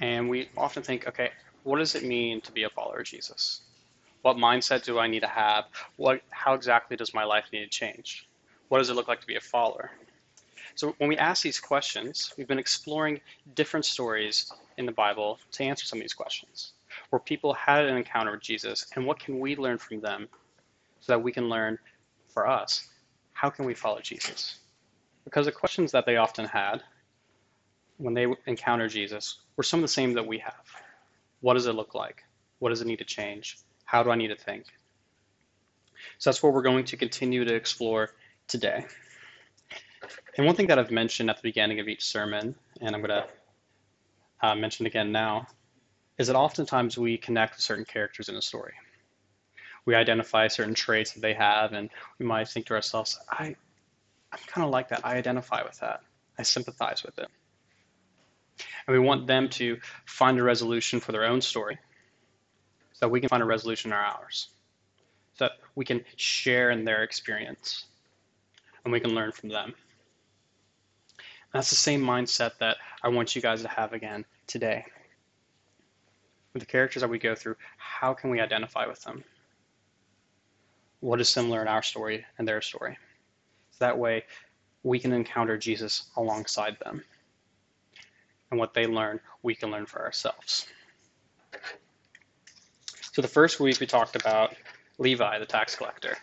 And we often think, okay, what does it mean to be a follower of Jesus? What mindset do I need to have? What, how exactly does my life need to change? What does it look like to be a follower? So when we ask these questions, we've been exploring different stories in the Bible to answer some of these questions, where people had an encounter with Jesus, and what can we learn from them so that we can learn for us, how can we follow Jesus? Because the questions that they often had when they encounter Jesus were some of the same that we have. What does it look like? What does it need to change? How do I need to think? So that's what we're going to continue to explore today. And one thing that I've mentioned at the beginning of each sermon, and I'm going to uh, mention again now, is that oftentimes we connect with certain characters in a story. We identify certain traits that they have, and we might think to ourselves, I, I'm kind of like that. I identify with that. I sympathize with it. And we want them to find a resolution for their own story so we can find a resolution in our ours, so we can share in their experience and we can learn from them. That's the same mindset that I want you guys to have again today. With the characters that we go through, how can we identify with them? What is similar in our story and their story? So that way we can encounter Jesus alongside them. And what they learn, we can learn for ourselves. So the first week we talked about Levi, the tax collector,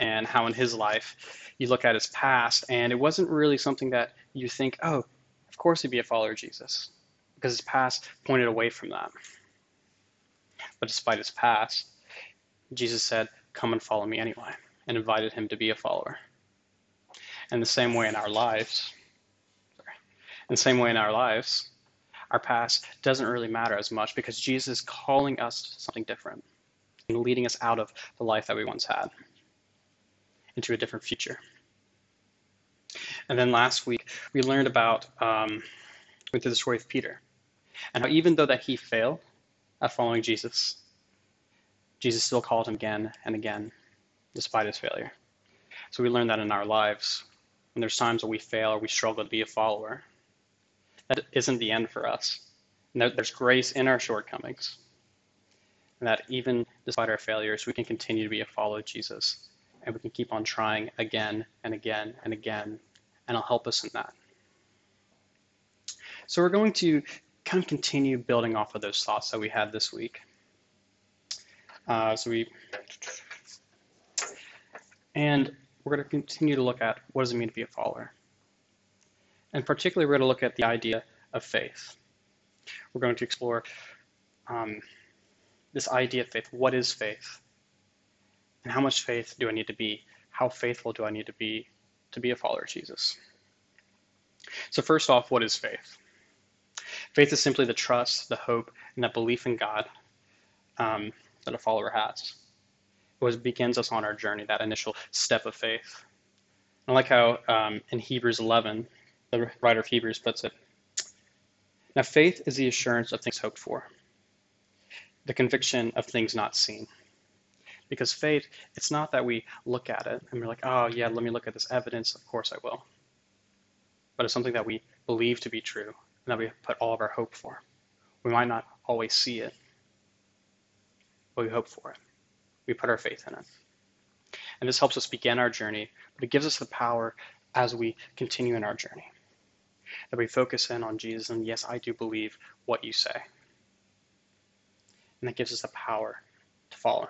and how in his life you look at his past, and it wasn't really something that you think, oh, of course he'd be a follower of Jesus, because his past pointed away from that. But despite his past, Jesus said, come and follow me anyway, and invited him to be a follower. And the same way in our lives, the same way in our lives, our past doesn't really matter as much because Jesus is calling us to something different and leading us out of the life that we once had into a different future. And then last week, we learned about, um, went through the story of Peter, and how even though that he failed at following Jesus, Jesus still called him again and again, despite his failure. So we learned that in our lives, when there's times where we fail or we struggle to be a follower, that isn't the end for us. And there's grace in our shortcomings. And that even despite our failures, we can continue to be a follower of Jesus and we can keep on trying again and again and again, and it'll help us in that. So we're going to kind of continue building off of those thoughts that we had this week. Uh, so we, and we're going to continue to look at what does it mean to be a follower. And particularly, we're going to look at the idea of faith. We're going to explore um, this idea of faith. What is faith? And how much faith do I need to be? How faithful do I need to be to be a follower of Jesus? So, first off, what is faith? Faith is simply the trust, the hope, and that belief in God um, that a follower has. It was, begins us on our journey, that initial step of faith. I like how um, in Hebrews 11, the writer of Hebrews puts it Now, faith is the assurance of things hoped for, the conviction of things not seen. Because faith, it's not that we look at it and we're like, oh, yeah, let me look at this evidence. Of course I will. But it's something that we believe to be true and that we put all of our hope for. We might not always see it, but we hope for it. We put our faith in it. And this helps us begin our journey, but it gives us the power as we continue in our journey. That we focus in on Jesus and, yes, I do believe what you say. And that gives us the power to follow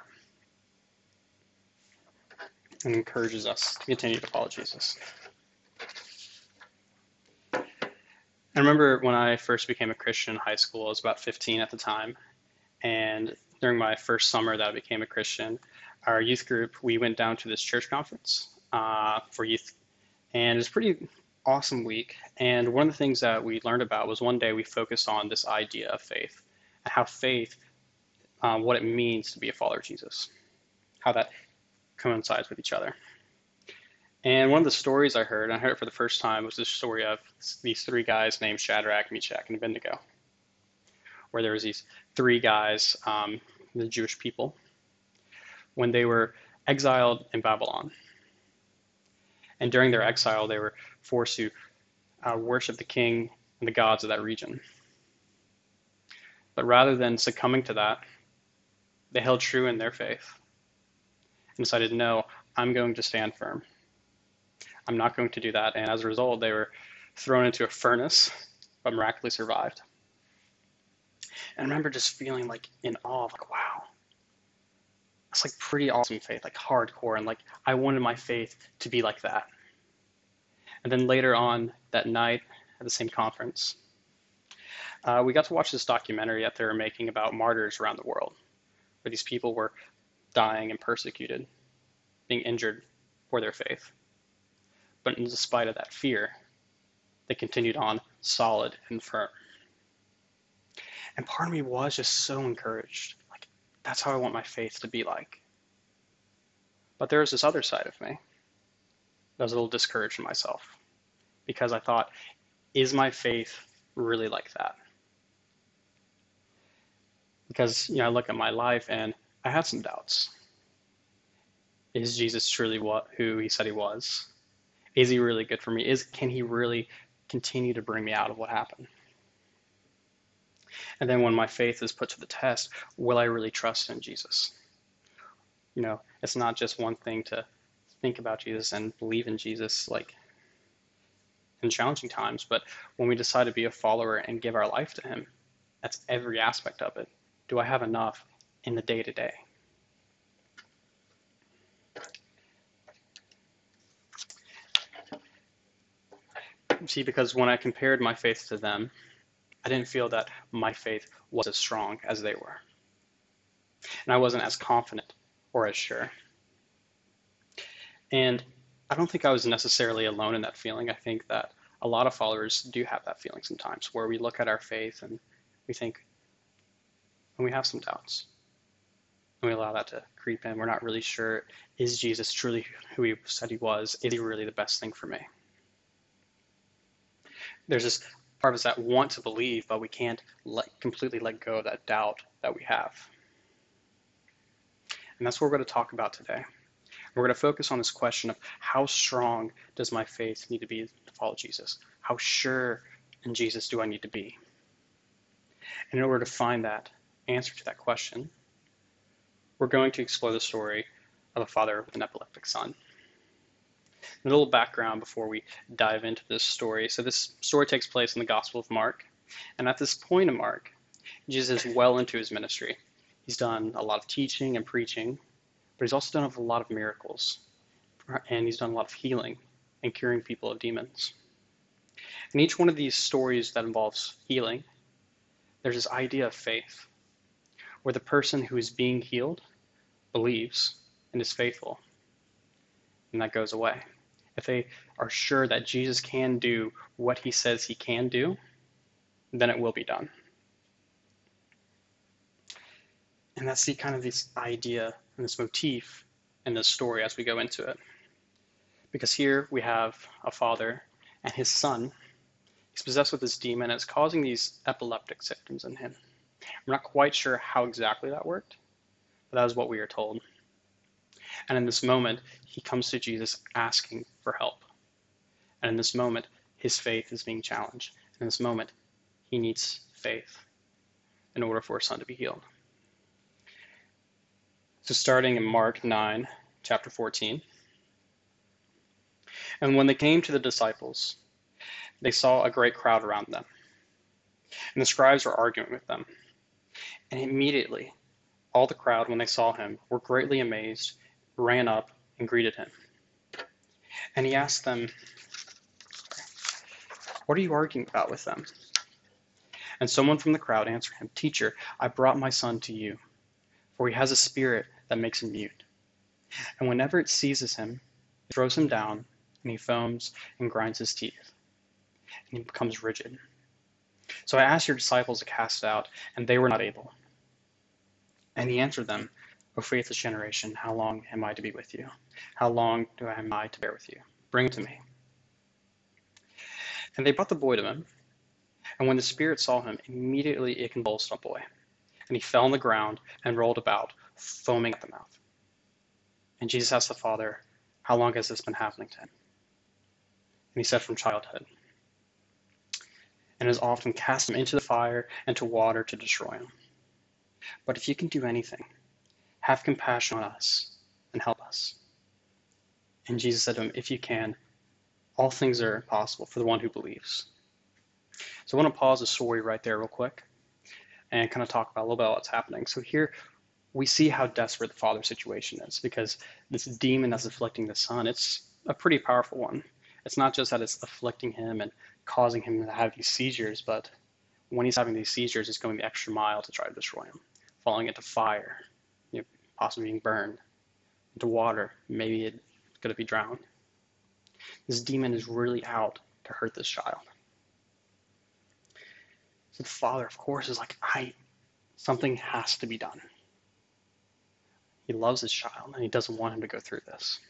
and encourages us to continue to follow Jesus. I remember when I first became a Christian in high school, I was about 15 at the time. And during my first summer that I became a Christian, our youth group, we went down to this church conference uh, for youth. And it was pretty awesome week. And one of the things that we learned about was one day we focused on this idea of faith and how faith, uh, what it means to be a follower of Jesus, how that coincides with each other. And one of the stories I heard, and I heard it for the first time, was the story of these three guys named Shadrach, Meshach, and Abednego, where there was these three guys, um, the Jewish people, when they were exiled in Babylon. And during their exile, they were forced to uh, worship the king and the gods of that region. But rather than succumbing to that, they held true in their faith and decided, no, I'm going to stand firm. I'm not going to do that. And as a result, they were thrown into a furnace, but miraculously survived. And I remember just feeling like in awe, like, wow, that's like pretty awesome faith, like hardcore. And like, I wanted my faith to be like that. And then later on that night at the same conference, uh, we got to watch this documentary that they were making about martyrs around the world, where these people were dying and persecuted, being injured for their faith. But in spite of that fear, they continued on solid and firm. And part of me was just so encouraged. Like, that's how I want my faith to be like. But there was this other side of me that was a little discouraged in myself because I thought, is my faith really like that? Because, you know, I look at my life and I have some doubts. Is Jesus truly what who he said he was? Is he really good for me? Is can he really continue to bring me out of what happened? And then when my faith is put to the test, will I really trust in Jesus? You know, it's not just one thing to think about Jesus and believe in Jesus like in challenging times, but when we decide to be a follower and give our life to him, that's every aspect of it. Do I have enough in the day to day? See, because when I compared my faith to them, I didn't feel that my faith was as strong as they were. And I wasn't as confident or as sure. And I don't think I was necessarily alone in that feeling. I think that a lot of followers do have that feeling sometimes where we look at our faith and we think, and we have some doubts. And we allow that to creep in. We're not really sure is Jesus truly who he said he was? Is he really the best thing for me? There's this part of us that want to believe, but we can't let, completely let go of that doubt that we have. And that's what we're going to talk about today. We're going to focus on this question of how strong does my faith need to be to follow Jesus? How sure in Jesus do I need to be? And in order to find that answer to that question, we're going to explore the story of a father with an epileptic son. A little background before we dive into this story. So, this story takes place in the Gospel of Mark. And at this point in Mark, Jesus is well into his ministry. He's done a lot of teaching and preaching, but he's also done a lot of miracles. And he's done a lot of healing and curing people of demons. In each one of these stories that involves healing, there's this idea of faith, where the person who is being healed believes and is faithful and that goes away. If they are sure that Jesus can do what he says he can do, then it will be done. And that's the kind of this idea and this motif and this story as we go into it. Because here we have a father and his son. He's possessed with this demon and it's causing these epileptic symptoms in him. I'm not quite sure how exactly that worked, but that is what we are told. And in this moment, he comes to Jesus asking for help. And in this moment, his faith is being challenged. In this moment, he needs faith in order for his son to be healed. So, starting in Mark 9, chapter 14. And when they came to the disciples, they saw a great crowd around them. And the scribes were arguing with them. And immediately, all the crowd, when they saw him, were greatly amazed ran up and greeted him. And he asked them, What are you arguing about with them? And someone from the crowd answered him, Teacher, I brought my son to you, for he has a spirit that makes him mute. And whenever it seizes him, it throws him down, and he foams and grinds his teeth, and he becomes rigid. So I asked your disciples to cast it out, and they were not able. And he answered them, O faithless generation, how long am I to be with you? How long do I am I to bear with you? Bring it to me. And they brought the boy to him. And when the spirit saw him, immediately it convulsed the boy. And he fell on the ground and rolled about, foaming at the mouth. And Jesus asked the father, How long has this been happening to him? And he said, From childhood. and has often cast him into the fire and to water to destroy him. But if you can do anything, have compassion on us and help us. And Jesus said to him, If you can, all things are possible for the one who believes. So I want to pause the story right there, real quick, and kind of talk about a little bit about what's happening. So here we see how desperate the father's situation is because this demon that's afflicting the son, it's a pretty powerful one. It's not just that it's afflicting him and causing him to have these seizures, but when he's having these seizures, it's going the extra mile to try to destroy him, falling into fire, you know, possibly being burned, into water, maybe it's going to be drowned. This demon is really out to hurt this child. So the father, of course, is like, I, something has to be done. He loves his child and he doesn't want him to go through this.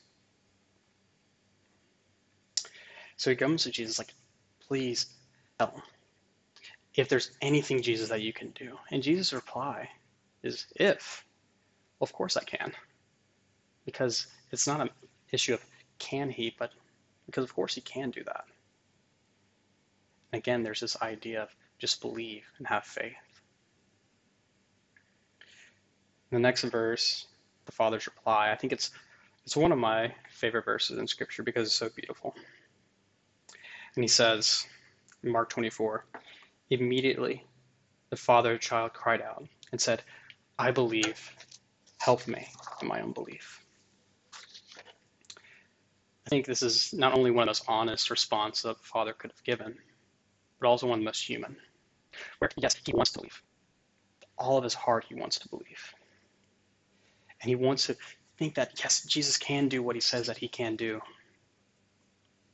So he comes to Jesus like, please tell him if there's anything, Jesus, that you can do. And Jesus' reply is, if. Well, of course I can. Because it's not an issue of can he, but because of course he can do that. And again, there's this idea of just believe and have faith. In the next verse, the father's reply, I think it's it's one of my favorite verses in scripture because it's so beautiful. And he says, in Mark 24, immediately the father of child cried out and said, I believe, help me in my unbelief. I think this is not only one of the most honest responses that the father could have given, but also one of the most human. Where, yes, he wants to believe. All of his heart, he wants to believe. And he wants to think that, yes, Jesus can do what he says that he can do.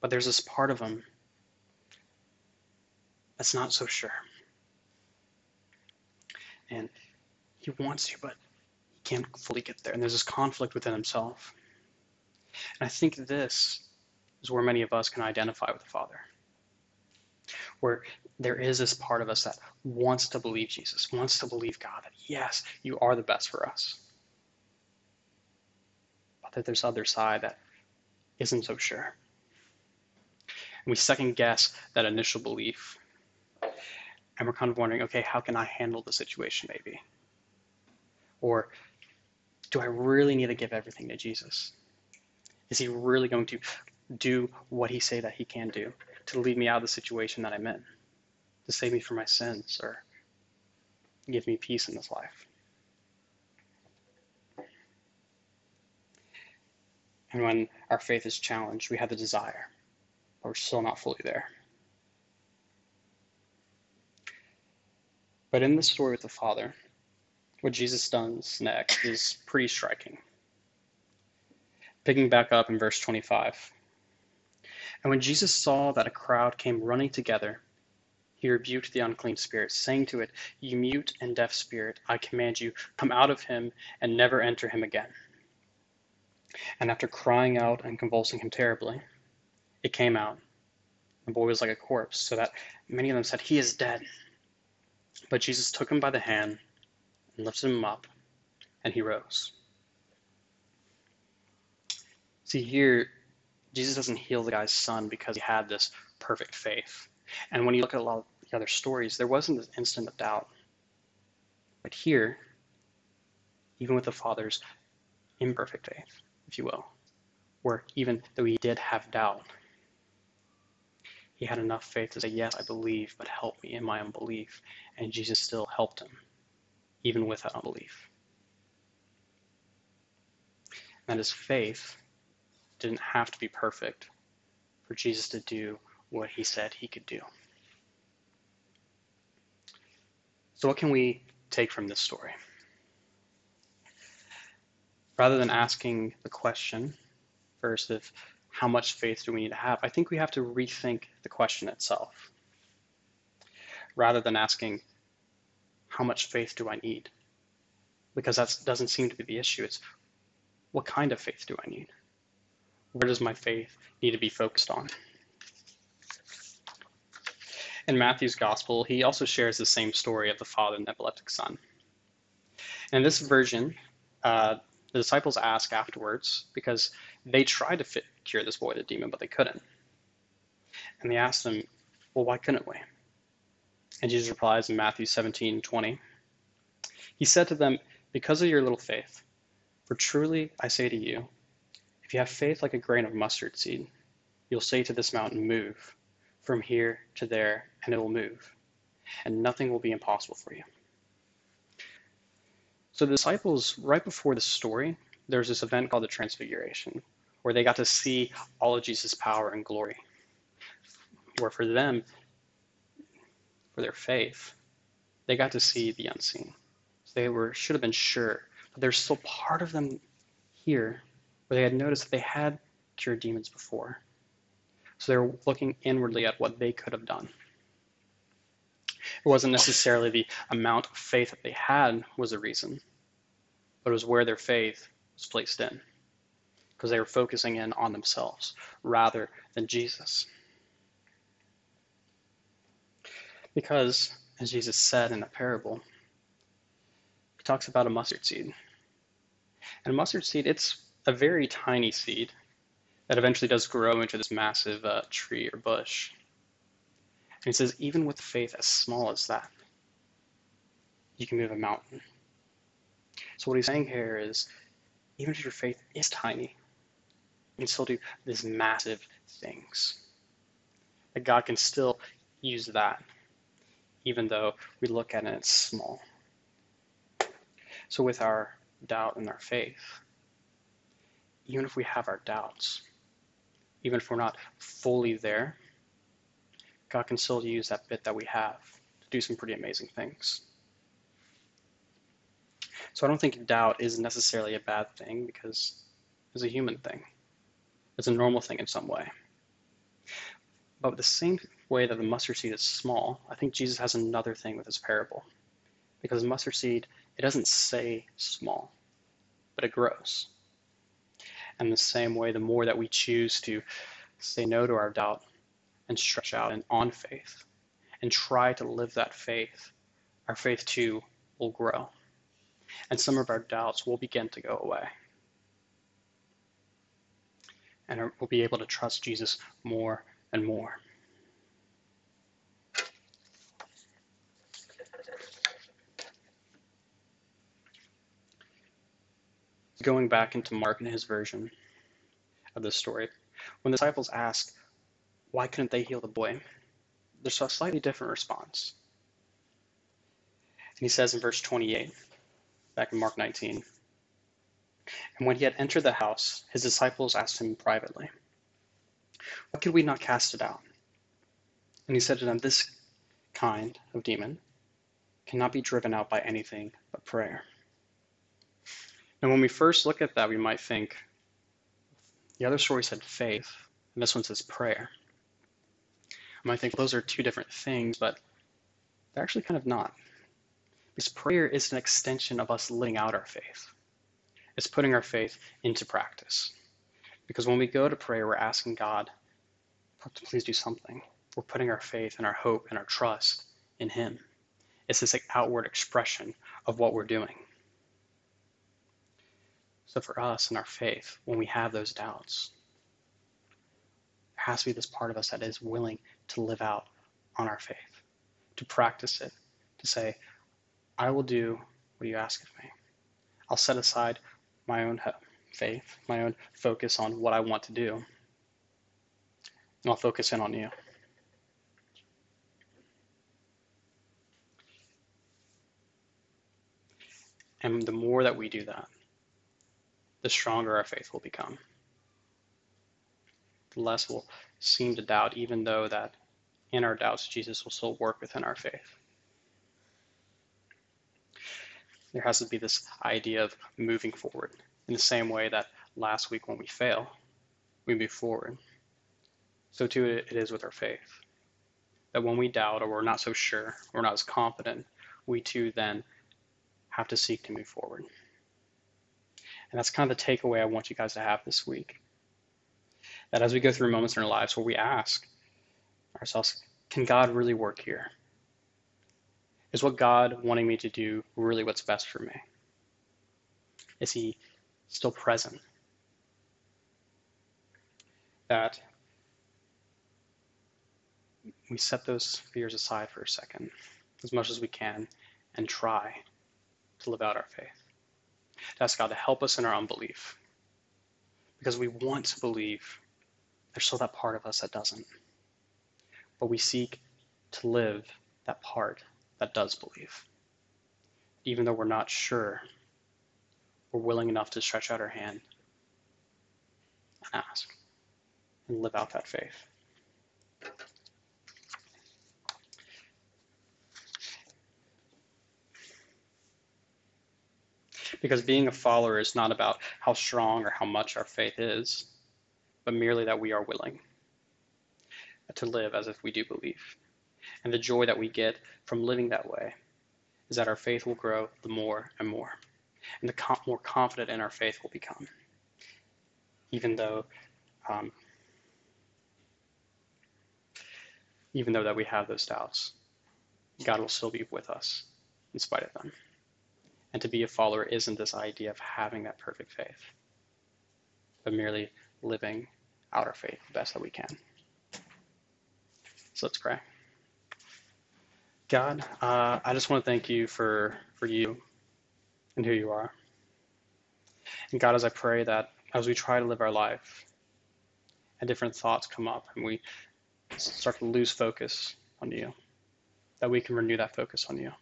But there's this part of him that's not so sure. And he wants to, but he can't fully get there. And there's this conflict within himself. And I think this is where many of us can identify with the Father. Where there is this part of us that wants to believe Jesus, wants to believe God, that yes, you are the best for us. That there's other side that isn't so sure. And we second guess that initial belief and we're kind of wondering, okay, how can I handle the situation maybe? Or do I really need to give everything to Jesus? Is he really going to do what he say that he can do to lead me out of the situation that I'm in, to save me from my sins or give me peace in this life? And when our faith is challenged, we have the desire, but we're still not fully there. But in the story with the Father, what Jesus does next is pretty striking. Picking back up in verse 25. And when Jesus saw that a crowd came running together, he rebuked the unclean spirit, saying to it, You mute and deaf spirit, I command you, come out of him and never enter him again. And after crying out and convulsing him terribly, it came out. The boy was like a corpse, so that many of them said, He is dead. But Jesus took him by the hand and lifted him up, and he rose. See, here, Jesus doesn't heal the guy's son because he had this perfect faith. And when you look at a lot of the other stories, there wasn't this instant of doubt. But here, even with the father's imperfect faith, if you will, where even though he did have doubt, he had enough faith to say, Yes, I believe, but help me in my unbelief. And Jesus still helped him, even with that unbelief. And his faith didn't have to be perfect for Jesus to do what he said he could do. So, what can we take from this story? Rather than asking the question first of how much faith do we need to have? I think we have to rethink the question itself rather than asking, how much faith do I need? Because that doesn't seem to be the issue. It's what kind of faith do I need? Where does my faith need to be focused on? In Matthew's gospel, he also shares the same story of the father and the epileptic son. In this version, uh, the disciples ask afterwards because they tried to fit, cure this boy the demon, but they couldn't. And they asked them, Well, why couldn't we? And Jesus replies in Matthew 17 20. He said to them, Because of your little faith, for truly I say to you, if you have faith like a grain of mustard seed, you'll say to this mountain, Move from here to there, and it will move, and nothing will be impossible for you. So the disciples, right before the story, there was this event called the Transfiguration, where they got to see all of Jesus' power and glory. Where for them, for their faith, they got to see the unseen. So they were should have been sure, but there's still part of them here where they had noticed that they had cured demons before. So they were looking inwardly at what they could have done. It wasn't necessarily the amount of faith that they had was the reason, but it was where their faith was placed in. Because they were focusing in on themselves rather than Jesus. Because, as Jesus said in a parable, he talks about a mustard seed. And a mustard seed, it's a very tiny seed that eventually does grow into this massive uh, tree or bush. And he says, even with faith as small as that, you can move a mountain. So what he's saying here is, even if your faith is tiny, you can still do these massive things. That God can still use that, even though we look at it as small. So with our doubt and our faith, even if we have our doubts, even if we're not fully there, God can still use that bit that we have to do some pretty amazing things. So I don't think doubt is necessarily a bad thing because it's a human thing. It's a normal thing in some way. But the same way that the mustard seed is small, I think Jesus has another thing with his parable. Because mustard seed, it doesn't say small, but it grows. And the same way, the more that we choose to say no to our doubt and stretch out and on faith and try to live that faith, our faith too will grow. And some of our doubts will begin to go away. And we'll be able to trust Jesus more and more. going back into Mark and his version of this story, when the disciples ask, why couldn't they heal the boy? There's a slightly different response. And he says in verse 28, back in Mark 19, and when he had entered the house, his disciples asked him privately, Why could we not cast it out? And he said to them, This kind of demon cannot be driven out by anything but prayer. And when we first look at that, we might think the other story said faith, and this one says prayer. Might think those are two different things, but they're actually kind of not. Because prayer is an extension of us living out our faith. It's putting our faith into practice. Because when we go to pray, we're asking God to please do something. We're putting our faith and our hope and our trust in Him. It's this like, outward expression of what we're doing. So for us in our faith, when we have those doubts, there has to be this part of us that is willing to live out on our faith, to practice it, to say, I will do what you ask of me. I'll set aside my own faith, my own focus on what I want to do, and I'll focus in on you. And the more that we do that, the stronger our faith will become. The less we'll seem to doubt, even though that in our doubts, Jesus will still work within our faith. There has to be this idea of moving forward in the same way that last week when we fail, we move forward. So too it is with our faith. That when we doubt or we're not so sure, we're not as confident, we too then have to seek to move forward. And that's kind of the takeaway I want you guys to have this week. That as we go through moments in our lives where we ask ourselves, can God really work here? Is what God wanting me to do really what's best for me? Is He still present? That we set those fears aside for a second, as much as we can, and try to live out our faith. To ask God to help us in our unbelief. Because we want to believe, there's still that part of us that doesn't. But we seek to live that part that does believe. Even though we're not sure, we're willing enough to stretch out our hand and ask and live out that faith. Because being a follower is not about how strong or how much our faith is, but merely that we are willing to live as if we do believe. And the joy that we get from living that way is that our faith will grow the more and more. And the more confident in our faith will become. Even though um, even though that we have those doubts, God will still be with us in spite of them. And to be a follower isn't this idea of having that perfect faith, but merely living out our faith the best that we can. So let's pray. God, uh, I just want to thank you for, for you and who you are. And God, as I pray that as we try to live our life, and different thoughts come up, and we start to lose focus on you, that we can renew that focus on you.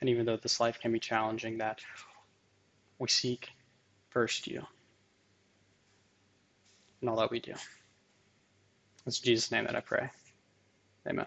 And even though this life can be challenging, that we seek first you in all that we do. It's Jesus' name that I pray. Amen.